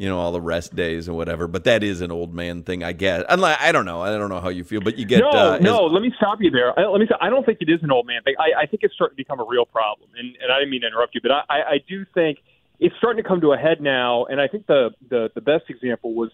you know all the rest days and whatever, but that is an old man thing, I guess. Unlike, I don't know, I don't know how you feel, but you get no, uh, no. as- let me stop you there. I, let me. Say, I don't think it is an old man thing. I, I think it's starting to become a real problem, and, and I didn't mean to interrupt you, but I, I, I do think it's starting to come to a head now. And I think the the, the best example was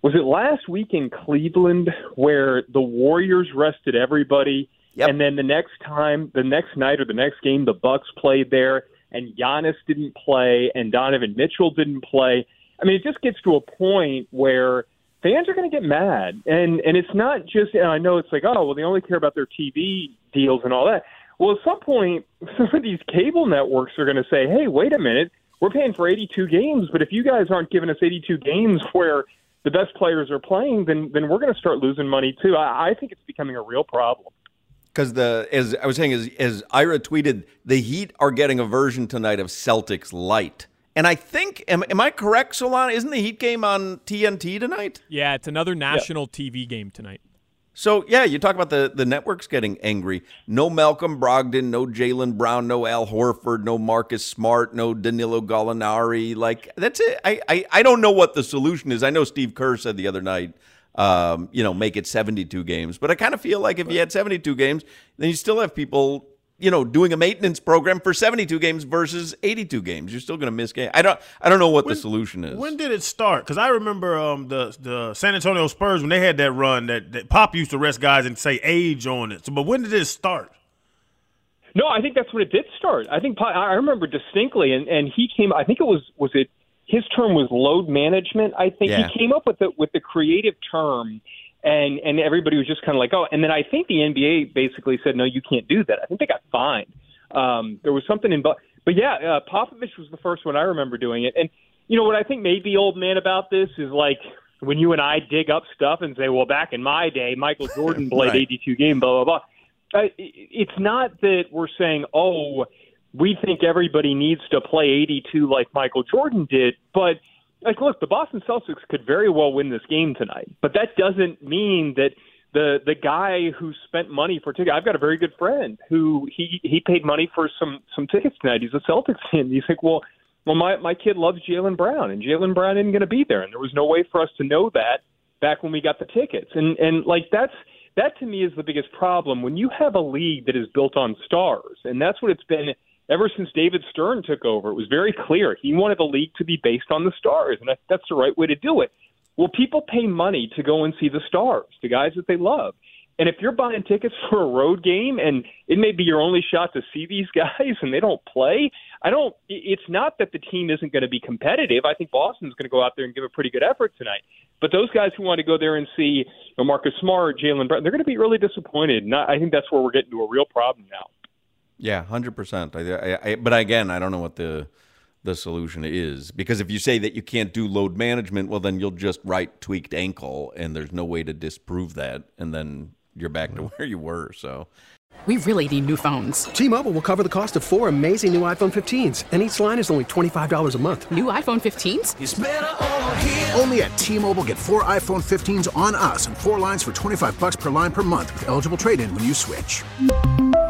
was it last week in Cleveland where the Warriors rested everybody, Yep. and then the next time, the next night or the next game, the Bucks played there, and Giannis didn't play, and Donovan Mitchell didn't play. I mean, it just gets to a point where fans are going to get mad, and and it's not just. And I know it's like, oh, well, they only care about their TV deals and all that. Well, at some point, some of these cable networks are going to say, hey, wait a minute, we're paying for 82 games, but if you guys aren't giving us 82 games where the best players are playing, then then we're going to start losing money too. I, I think it's becoming a real problem. because the as I was saying as as Ira tweeted, the Heat are getting a version tonight of Celtics Light, and I think am, am I correct, Solana? Isn't the Heat game on TNT tonight? Yeah, it's another national TV game tonight. So yeah, you talk about the the networks getting angry. No Malcolm Brogdon, no Jaylen Brown, no Al Horford, no Marcus Smart, no Danilo Gallinari. Like that's it. I I, I don't know what the solution is. I know Steve Kerr said the other night. Um, you know, make it 72 games. But I kind of feel like if you had 72 games, then you still have people, you know, doing a maintenance program for 72 games versus 82 games. You're still going to miss games. I don't I don't know what the solution is. When did it start? Because I remember um, the the San Antonio Spurs when they had that run that, that Pop used to rest guys and say age on it. So, but when did it start? No, I think that's when it did start. I think Pa- I remember distinctly, and and he came. I think it was was it his term was load management. I think Yeah. he came up with the with the creative term, and and everybody was just kind of like, oh. And then I think the NBA basically said, no, you can't do that. I think they got fined. Um, there was something in, but but yeah, uh, Popovich was the first one I remember doing it. And you know what I think maybe old man about this is like when you and I dig up stuff and say, well, back in my day, Michael Jordan played Right. 82 games, blah blah blah. Uh, it's not that we're saying, oh, we think everybody needs to play 82 like Michael Jordan did, but like, look, the Boston Celtics could very well win this game tonight, but that doesn't mean that the the guy who spent money for tickets. I've got a very good friend who he he paid money for some some tickets tonight. He's a Celtics fan. He's like, well, well, my my kid loves Jaylen Brown, and Jaylen Brown isn't going to be there, and there was no way for us to know that back when we got the tickets, and and like that's that to me is the biggest problem when you have a league that is built on stars, and that's what it's been ever since David Stern took over. It was very clear he wanted the league to be based on the stars, and that, that's the right way to do it. Well, people pay money to go and see the stars, the guys that they love. And if you're buying tickets for a road game and it may be your only shot to see these guys and they don't play, I don't it's not that the team isn't going to be competitive. I think Boston's going to go out there and give a pretty good effort tonight. But those guys who want to go there and see you know, Marcus Smart, Jaylen Brown, they're going to be really disappointed. And I I think that's where we're getting to a real problem now. Yeah, hundred percent. I, I, I, but again, I don't know what the the solution is because if you say that you can't do load management, well, then you'll just write tweaked ankle, and there's no way to disprove that, and then you're back to where you were. So, We really need new phones. T-Mobile will cover the cost of four amazing new iPhone 15s, and each line is only $25 a month. New iPhone 15s? Only at T-Mobile get four iPhone 15s on us and four lines for 25 bucks per line per month with eligible trade-in when you switch.